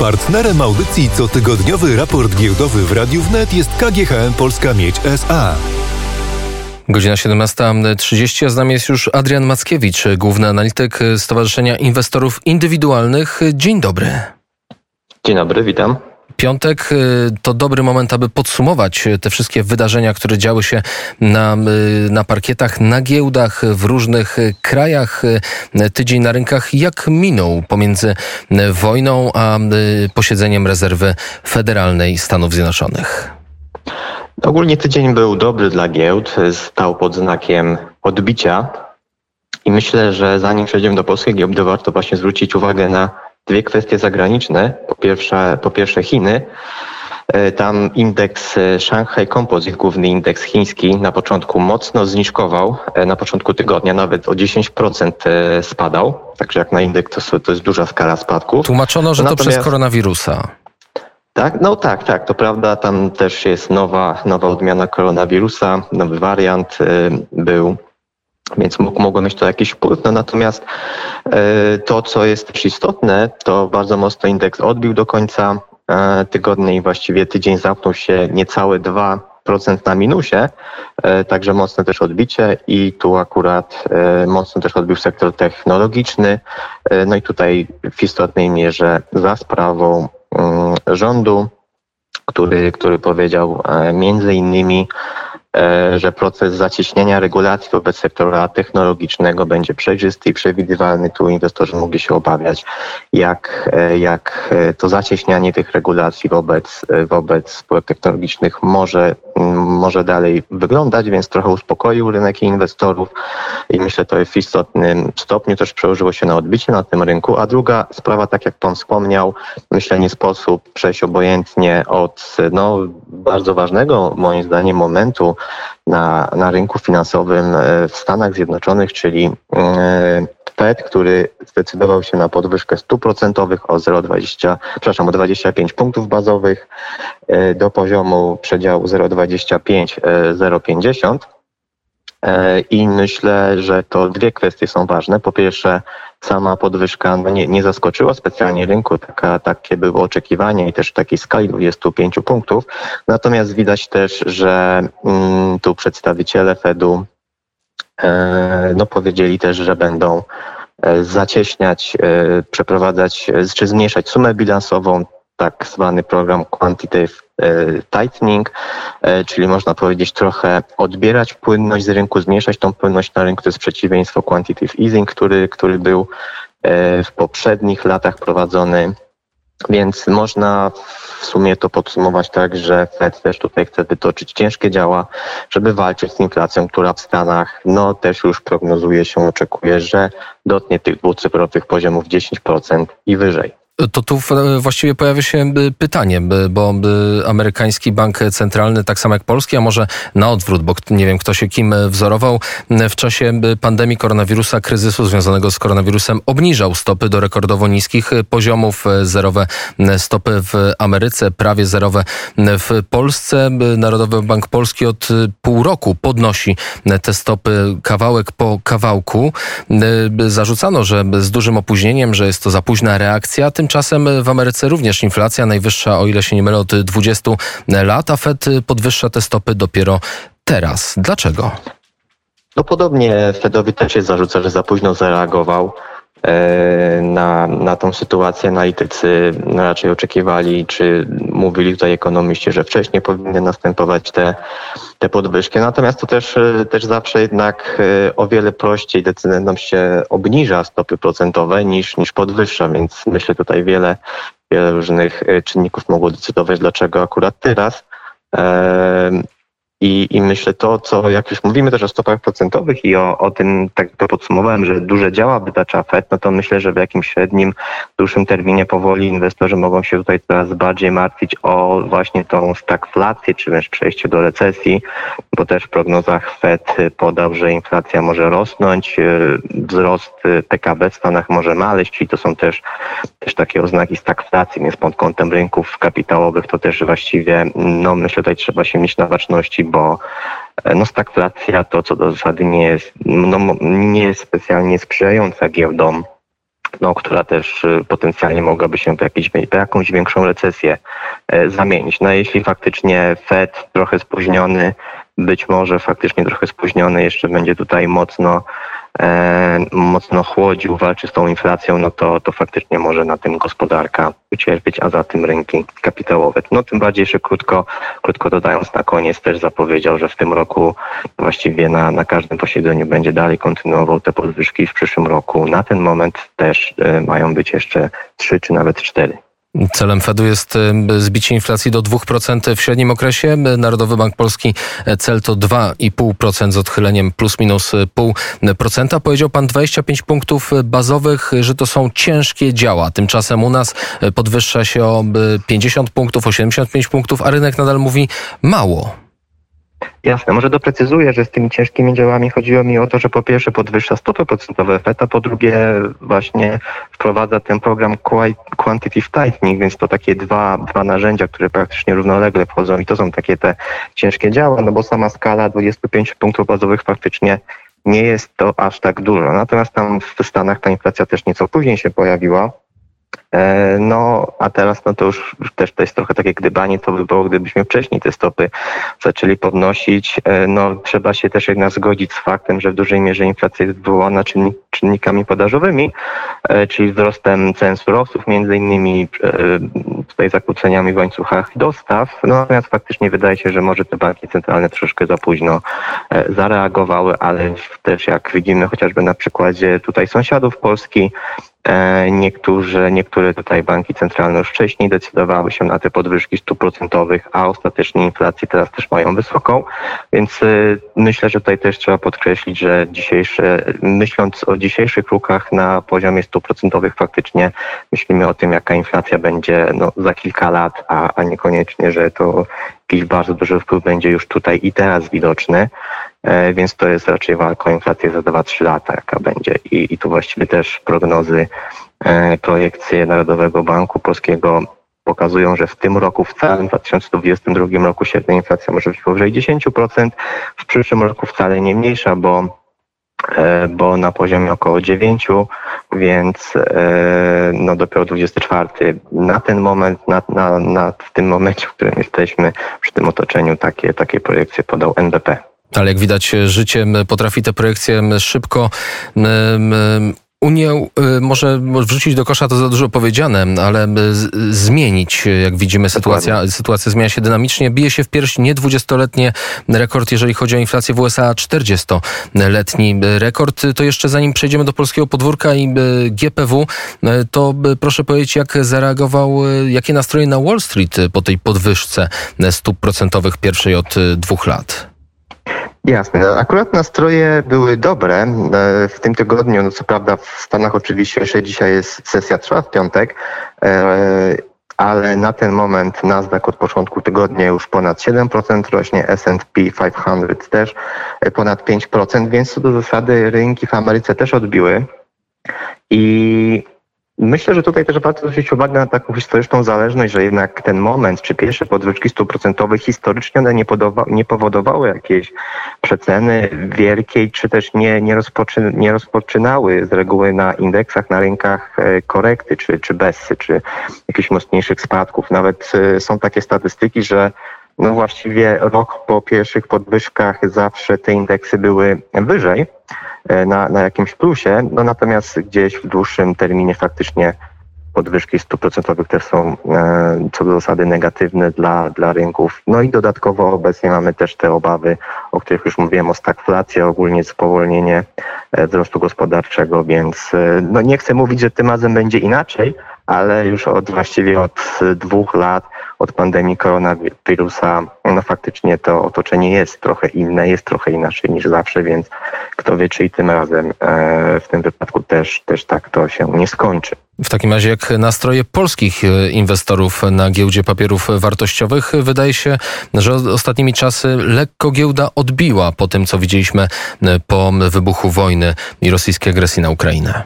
Partnerem audycji cotygodniowy raport giełdowy w Radiu Wnet jest KGHM Polska Miedź SA. Godzina 17.30, a z nami jest już Adrian Mackiewicz, główny analityk Stowarzyszenia Inwestorów Indywidualnych. Dzień dobry. Dzień dobry, witam. Piątek y, to dobry moment, aby podsumować te wszystkie wydarzenia, które działy się na, y, na parkietach, na giełdach w różnych krajach. Y, tydzień na rynkach jak minął pomiędzy wojną a posiedzeniem rezerwy federalnej Stanów Zjednoczonych? Ogólnie tydzień był dobry dla giełd, stał pod znakiem odbicia i myślę, że zanim przejdziemy do polskiej giełdy, warto właśnie zwrócić uwagę na dwie kwestie zagraniczne. Po pierwsze, po pierwsze Chiny. E, tam indeks e, Shanghai Composite, główny indeks chiński, na początku mocno zniżkował. E, na początku tygodnia nawet o 10% spadał. Także jak na indeks to, to jest duża skala spadków. Tłumaczono, że Natomiast, to przez koronawirusa. Tak, no tak, tak, to prawda. Tam też jest nowa, nowa odmiana koronawirusa, nowy wariant był więc mogło mieć to jakiś wpływ. No natomiast e, to, co jest też istotne, to bardzo mocno indeks odbił do końca e, tygodnia i właściwie tydzień zamknął się niecałe 2% na minusie, e, także mocne też odbicie i tu akurat mocno też odbił sektor technologiczny. No i tutaj w istotnej mierze za sprawą mm, rządu, który, który powiedział między innymi, że proces zacieśniania regulacji wobec sektora technologicznego będzie przejrzysty i przewidywalny. Tu inwestorzy mogli się obawiać, jak, e, jak e, to zacieśnianie tych regulacji wobec, wobec spółek technologicznych może, może dalej wyglądać, więc trochę uspokoił rynek inwestorów i myślę, to w istotnym stopniu też przełożyło się na odbicie na tym rynku. A druga sprawa, tak jak Pan wspomniał, myślę, nie sposób przejść obojętnie od no, bardzo ważnego, moim zdaniem, momentu na, na rynku finansowym e, w Stanach Zjednoczonych, czyli e, Fed, który zdecydował się na podwyżkę stóp procentowych o 0,20, przepraszam, o 25 punktów bazowych e, do poziomu przedziału 0,25-0,50. I myślę, że to dwie kwestie są ważne. Po pierwsze, sama podwyżka no nie, nie zaskoczyła specjalnie rynku, taka, takie były oczekiwania i też w takiej skali 25 punktów. Natomiast widać też, że mm, tu przedstawiciele Fedu e, no, powiedzieli też, że będą e, zacieśniać, e, przeprowadzać czy zmniejszać sumę bilansową, tak zwany program Quantitative e, Tightening, e, czyli można powiedzieć trochę odbierać płynność z rynku, zmniejszać tą płynność na rynku. To jest przeciwieństwo Quantitative Easing, który, który był e, w poprzednich latach prowadzony. Więc można w sumie to podsumować tak, że Fed też tutaj chce wytoczyć ciężkie działa, żeby walczyć z inflacją, która w Stanach no też już prognozuje się, oczekuje, że dotknie tych dwucyfrowych poziomów 10% i wyżej. To tu właściwie pojawia się pytanie, bo amerykański bank centralny, tak samo jak polski, a może na odwrót, bo nie wiem kto się kim wzorował, w czasie pandemii koronawirusa, kryzysu związanego z koronawirusem, obniżał stopy do rekordowo niskich poziomów, zerowe stopy w Ameryce, prawie zerowe w Polsce. Narodowy Bank Polski od pół roku podnosi te stopy kawałek po kawałku. Zarzucano, że z dużym opóźnieniem, że jest to za późna reakcja. Tym Tymczasem w Ameryce również inflacja najwyższa, o ile się nie mylę, od 20 lat, a Fed podwyższa te stopy dopiero teraz. Dlaczego? No podobnie Fedowi też się zarzuca, że za późno zareagował. E, na, na tą sytuację analitycy raczej oczekiwali, czy mówili tutaj ekonomiści, że wcześniej powinny następować te, te podwyżki. Natomiast to też, też zawsze jednak e, o wiele prościej decydentom się obniża stopy procentowe niż, niż podwyższa, więc myślę tutaj wiele, wiele różnych e, czynników mogło decydować, dlaczego akurat teraz. I, I myślę to, co jak już mówimy też o stopach procentowych i o, o tym, tak to podsumowałem, że duże działa wydacza FED, no to myślę, że w jakimś średnim, dłuższym terminie powoli inwestorzy mogą się tutaj coraz bardziej martwić o właśnie tą stagflację, czy wręcz przejście do recesji, bo też w prognozach FED podał, że inflacja może rosnąć, e, wzrost PKB w Stanach może maleć, czyli to są też, też takie oznaki stagflacji, więc pod kątem rynków kapitałowych to też właściwie, no myślę, tutaj trzeba się mieć na baczności, bo e, no stagflacja to co do zasady nie jest, no, nie jest specjalnie sprzyjająca giełdom no, która też potencjalnie mogłaby się w, jakiś, w jakąś większą recesję zamienić. No jeśli faktycznie Fed trochę spóźniony, być może faktycznie trochę spóźniony, jeszcze będzie tutaj mocno e, mocno chłodził, walczy z tą inflacją, no to, to faktycznie może na tym gospodarka ucierpieć, a za tym rynki kapitałowe. No tym bardziej jeszcze krótko, krótko dodając na koniec też zapowiedział, że w tym roku właściwie na, na każdym posiedzeniu będzie dalej kontynuował te podwyżki w przyszłym roku. Na ten moment też e, mają być jeszcze trzy czy nawet cztery. Celem Fedu jest zbicie inflacji do 2% w średnim okresie. Narodowy Bank Polski e, cel to 2,5% z odchyleniem plus minus 0,5%. Powiedział pan 25 punktów bazowych, że to są ciężkie działa. Tymczasem u nas e, podwyższa się o 50 punktów, o 75 punktów, a rynek nadal mówi mało. Jasne, może doprecyzuję, że z tymi ciężkimi działami chodziło mi o to, że po pierwsze podwyższa stopy procentowe a po drugie właśnie wprowadza ten program Quantitative Tightening, więc to takie dwa, dwa narzędzia, które praktycznie równolegle wchodzą i to są takie te ciężkie działa, no bo sama skala 25 punktów bazowych faktycznie nie jest to aż tak dużo. Natomiast tam w Stanach ta inflacja też nieco później się pojawiła. E, no, a teraz no to już też to jest trochę takie gdybanie, co by było, gdybyśmy wcześniej te stopy zaczęli podnosić. E, no, trzeba się też jednak zgodzić z faktem, że w dużej mierze inflacja jest wywołana czynnikami podażowymi, e, czyli wzrostem cen surowców, między innymi tutaj zakłóceniami w łańcuchach dostaw. No, natomiast faktycznie wydaje się, że może te banki centralne troszkę za późno zareagowały, ale też jak widzimy chociażby na przykładzie tutaj sąsiadów Polski, E, niektórzy, niektóre tutaj banki centralne już wcześniej decydowały się na te podwyżki stóp procentowych, a ostatecznie inflację teraz też mają wysoką, więc e, myślę, że tutaj też trzeba podkreślić, że dzisiejsze, myśląc o dzisiejszych ruchach na poziomie stóp procentowych faktycznie myślimy o tym, jaka inflacja będzie no, za kilka lat, a, a niekoniecznie, że to jakiś bardzo duży wpływ będzie już tutaj i teraz widoczny. E, więc to jest raczej walka o inflację za 2-3 lata, jaka będzie. I, I tu właściwie też prognozy, e, projekcje Narodowego Banku Polskiego pokazują, że w tym roku, w całym 2022 roku średnia inflacja może być powyżej 10%, w przyszłym roku wcale nie mniejsza, bo bo na poziomie około 9, więc no dopiero 24. Na ten moment, na, na, na, w tym momencie, w którym jesteśmy, przy tym otoczeniu, takie, takie projekcje podał NBP. Ale jak widać, życie potrafi te projekcje szybko Unię y, może wrzucić do kosza to za dużo powiedziane, ale zmienić, jak widzimy, sytuacja, sytuacja zmienia się dynamicznie. Bije się w pierś nie 20-letni rekord, jeżeli chodzi o inflację w USA, a 40-letni rekord. To jeszcze zanim przejdziemy do polskiego podwórka i GPW, to proszę powiedzieć, jak zareagował, jakie nastroje na Wall Street po tej podwyżce stóp procentowych pierwszej od dwóch lat? Jasne. Akurat nastroje były dobre. E, w tym tygodniu, no co prawda w Stanach oczywiście jeszcze dzisiaj jest sesja trwa w piątek, e, ale na ten moment Nasdaq od początku tygodnia już ponad 7% rośnie, S&P 500 też e, ponad 5%, więc co do zasady rynki w Ameryce też odbiły. I Myślę, że tutaj też warto zwrócić uwagę na taką historyczną zależność, że jednak ten moment, czy pierwsze podwyżki stóp procentowych historycznie one nie, nie powodowały jakiejś przeceny wielkiej, czy też nie, nie, rozpoczy, nie rozpoczynały z reguły na indeksach, na rynkach e, korekty, czy, czy bessy, czy jakichś mocniejszych spadków. Nawet e, są takie statystyki, że no właściwie rok po pierwszych podwyżkach zawsze te indeksy były wyżej e, na, na jakimś plusie, no natomiast gdzieś w dłuższym terminie faktycznie podwyżki stóp też są e, co do zasady negatywne dla, dla rynków. No i dodatkowo obecnie mamy też te obawy, o których już mówiłem, o stagflację, ogólnie spowolnienie e, wzrostu gospodarczego, więc no nie chcę mówić, że tym razem będzie inaczej, ale już od właściwie od dwóch lat od pandemii koronawirusa, no faktycznie to otoczenie jest trochę inne, jest trochę inaczej niż zawsze, więc kto wie, czy i tym razem e, w tym wypadku też, też tak to się nie skończy. W takim razie jak nastroje polskich e, inwestorów na giełdzie papierów wartościowych, wydaje się, że ostatnimi czasy lekko giełda odbiła po tym, co widzieliśmy e, po wybuchu wojny i rosyjskiej agresji na Ukrainę.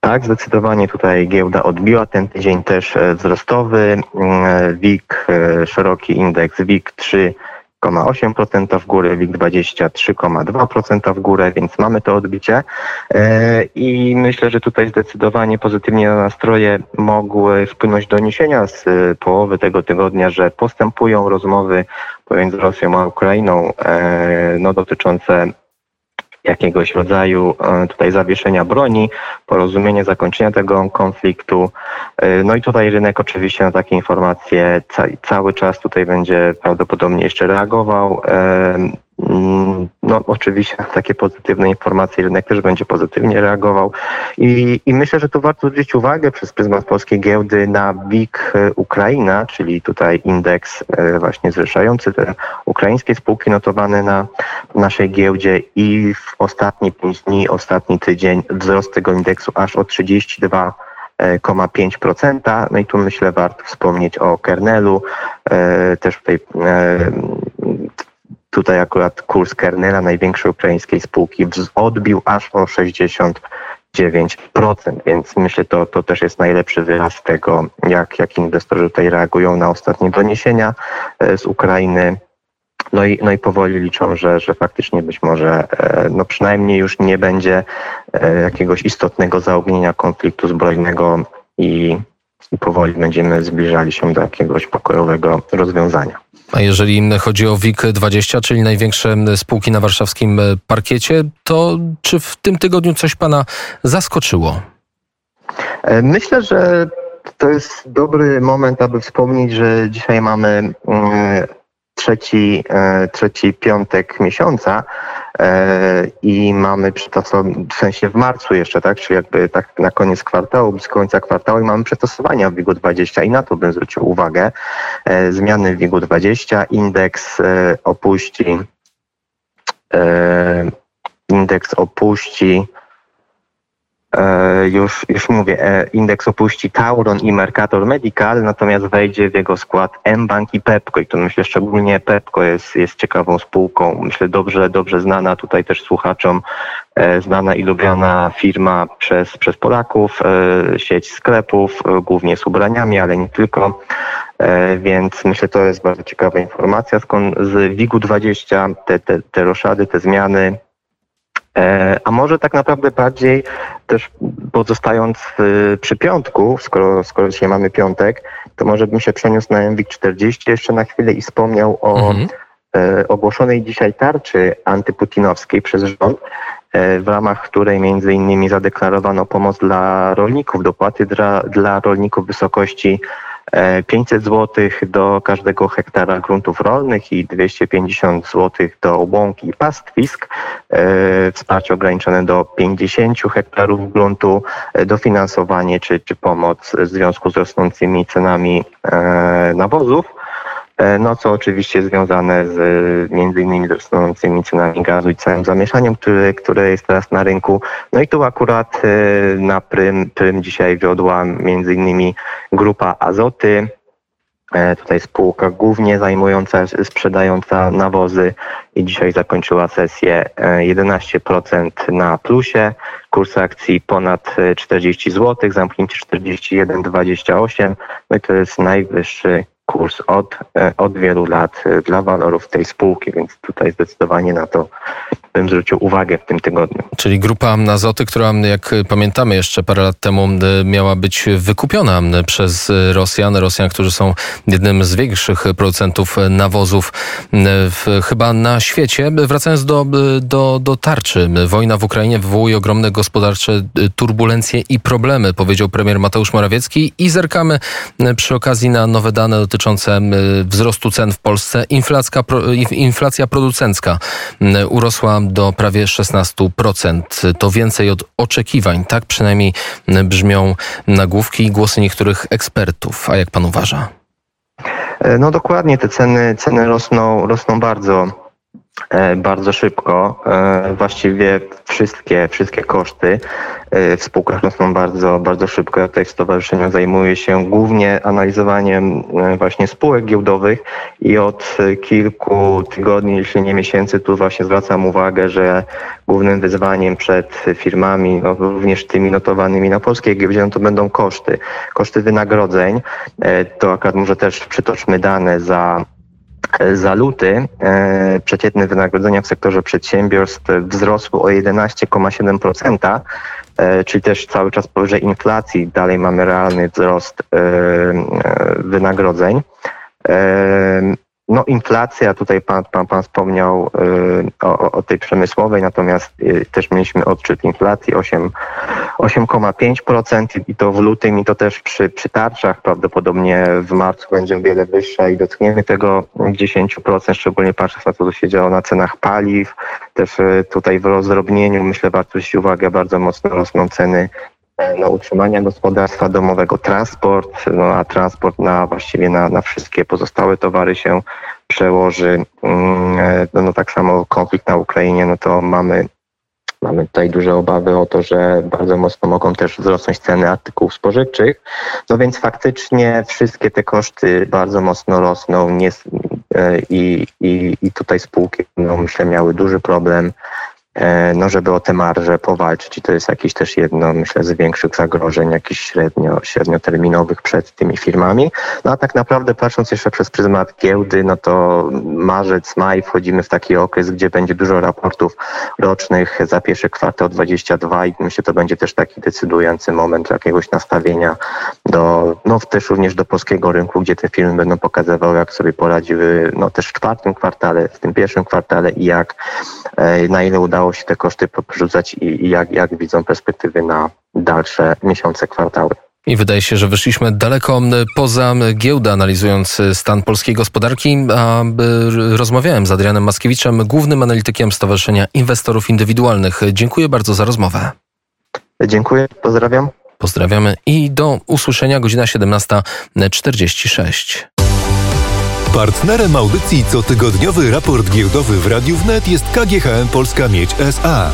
Tak, zdecydowanie tutaj giełda odbiła. Ten tydzień też e, wzrostowy. Mm, WIG, e, szeroki indeks. WIG 3 3,8% w górę, WIG20 3,2% w górę, więc mamy to odbicie. E, i myślę, że tutaj zdecydowanie pozytywnie na nastroje mogły wpłynąć doniesienia z połowy tego tygodnia, że postępują rozmowy pomiędzy Rosją a Ukrainą e, no, dotyczące jakiegoś rodzaju e, tutaj zawieszenia broni, porozumienie zakończenia tego konfliktu. E, no i tutaj rynek oczywiście na takie informacje cały czas tutaj będzie prawdopodobnie jeszcze reagował. E, Mm, no, oczywiście takie pozytywne informacje rynek też będzie pozytywnie reagował. I, I, myślę, że tu warto zwrócić uwagę przez pryzmat polskiej giełdy na WIG e, Ukraina, czyli tutaj indeks e, właśnie zrzeszający te ukraińskie spółki notowane na naszej giełdzie i w ostatnie 5 dni, ostatni tydzień wzrost tego indeksu aż o 32 5%. No i tu myślę warto wspomnieć o kernelu. E, też tutaj Tutaj akurat kurs Kernela, największej ukraińskiej spółki, odbił aż o 69%, więc myślę, to, to też jest najlepszy wyraz tego, jak, jak inwestorzy tutaj reagują na ostatnie doniesienia e, z Ukrainy. No i, no i powoli liczą, że, że faktycznie być może e, no przynajmniej już nie będzie e, jakiegoś istotnego zaognienia konfliktu zbrojnego i, i powoli będziemy zbliżali się do jakiegoś pokojowego rozwiązania. A jeżeli chodzi o WIG20, czyli największe spółki na warszawskim parkiecie, to czy w tym tygodniu coś Pana zaskoczyło? E, myślę, że to jest dobry moment, aby wspomnieć, że dzisiaj mamy mm, trzeci, e, trzeci piątek miesiąca e, i mamy w sensie w marcu jeszcze, tak, czyli jakby tak na koniec kwartału, blisko końca kwartału i mamy przystosowania w WIG-20 i na to bym zwrócił uwagę. E, zmiany w WIG-20, indeks opuści indeks opuści E, już, już mówię, e, indeks opuści Tauron i Mercator Medical, natomiast wejdzie w jego skład mBank i Pepco i to myślę szczególnie Pepco jest, jest ciekawą spółką, myślę dobrze, dobrze znana tutaj też słuchaczom, e, znana i lubiana firma przez, przez Polaków, sieć sklepów, głównie z ubraniami, ale nie tylko, więc myślę to jest bardzo ciekawa informacja, skąd z WIG-20 te, te, te roszady, te zmiany. E, a może tak naprawdę bardziej też pozostając przy piątku, skoro, skoro dzisiaj mamy piątek, to może bym się przeniósł na MWIG 40 jeszcze na chwilę i wspomniał o mhm. E, ogłoszonej dzisiaj tarczy antyputinowskiej przez rząd, e, w ramach której między innymi zadeklarowano pomoc dla rolników, dopłaty dla, dla rolników w wysokości 500 zł do każdego hektara gruntów rolnych i 250 zł do łąk i pastwisk. E, wsparcie ograniczone do 50 hektarów gruntu, e, dofinansowanie czy, czy pomoc w związku z rosnącymi cenami e, nawozów. No co oczywiście związane z między innymi rosnącymi cenami gazu i całym zamieszaniem, które, które jest teraz na rynku. No i tu akurat na prym, prym dzisiaj wiodła między innymi grupa Azoty, e, Tutaj spółka głównie zajmująca, sprzedająca nawozy i dzisiaj zakończyła sesję 11% na plusie. Kurs akcji ponad 40 zł, zamknięcie 41,28. No i to jest najwyższy kurs od, e, od wielu lat e, dla walorów tej spółki, więc tutaj zdecydowanie na to bym zwrócił uwagę w tym tygodniu. Czyli grupa Azoty, która jak pamiętamy jeszcze parę lat temu miała być wykupiona przez Rosjan, Rosjan, którzy są jednym z większych producentów nawozów w, chyba na świecie. Wracając do, do, do tarczy, wojna w Ukrainie wywołuje ogromne gospodarcze turbulencje i problemy, powiedział premier Mateusz Morawiecki i zerkamy przy okazji na nowe dane dotyczące wzrostu cen w Polsce. Inflacja, inflacja producencka urosła do prawie 16%. To więcej od oczekiwań. Tak przynajmniej brzmią nagłówki i głosy niektórych ekspertów. A jak pan uważa? E, no dokładnie, te ceny, ceny rosną, rosną bardzo bardzo szybko. E, właściwie wszystkie, wszystkie koszty e, w spółkach rosną bardzo, bardzo szybko. Ja tutaj w stowarzyszeniu zajmuję się głównie analizowaniem właśnie spółek giełdowych i od kilku tygodni, jeśli nie miesięcy, tu właśnie zwracam uwagę, że głównym wyzwaniem przed firmami, no również tymi notowanymi na polskiej giełdzie, no to będą koszty. Koszty wynagrodzeń. To akurat może też przytoczmy dane za za luty e, przeciętne wynagrodzenia w sektorze przedsiębiorstw wzrosły o 11,7%, e, czyli też cały czas powyżej inflacji. Dalej mamy realny wzrost e, e wynagrodzeń. No inflacja, tutaj pan, pan, pan wspomniał y, o, o, tej przemysłowej, natomiast y, też mieliśmy odczyt inflacji 8,5% i to w lutym i to też przy, przy tarczach. Prawdopodobnie w marcu będzie wiele wyższa i dotkniemy tego 10%, szczególnie patrząc na to, co się działo na cenach paliw, też y, tutaj w rozdrobnieniu myślę warto zwrócić uwagę, bardzo mocno rosną ceny no, utrzymania gospodarstwa domowego, transport, no, a transport na właściwie na, na wszystkie pozostałe towary się przełoży. Mm, e, no, no tak samo konflikt na Ukrainie, no to mamy Mamy tutaj duże obawy o to, że bardzo mocno mogą też wzrosnąć ceny artykułów spożywczych. No więc faktycznie wszystkie te koszty bardzo mocno rosną nie, e, i, i, i tutaj spółki no, myślę miały duży problem no żeby o te marże powalczyć i to jest jakieś też jedno, myślę, z większych zagrożeń, jakichś średnio, średnioterminowych przed tymi firmami. No a tak naprawdę patrząc jeszcze przez pryzmat giełdy, no to marzec, maj wchodzimy w taki okres, gdzie będzie dużo raportów rocznych za pierwszy kwartał 22 i myślę, to będzie też taki decydujący moment jakiegoś nastawienia do, no też również do polskiego rynku, gdzie te firmy będą pokazywały, jak sobie poradziły, no też w czwartym kwartale, w tym pierwszym kwartale i jak, e, na ile udało udało się te koszty przerzucać i, i jak, jak widzą perspektywy na dalsze miesiące, kwartały. I wydaje się, że wyszliśmy daleko poza giełdę, analizując stan polskiej gospodarki. A rozmawiałem z Adrianem Maskiewiczem, głównym analitykiem Stowarzyszenia Inwestorów Indywidualnych. Dziękuję bardzo za rozmowę. Dziękuję, pozdrawiam. Pozdrawiamy i do usłyszenia godzina 17.46. Partnerem audycji cotygodniowy raport giełdowy w Radiu Wnet jest KGHM Polska Miedź SA.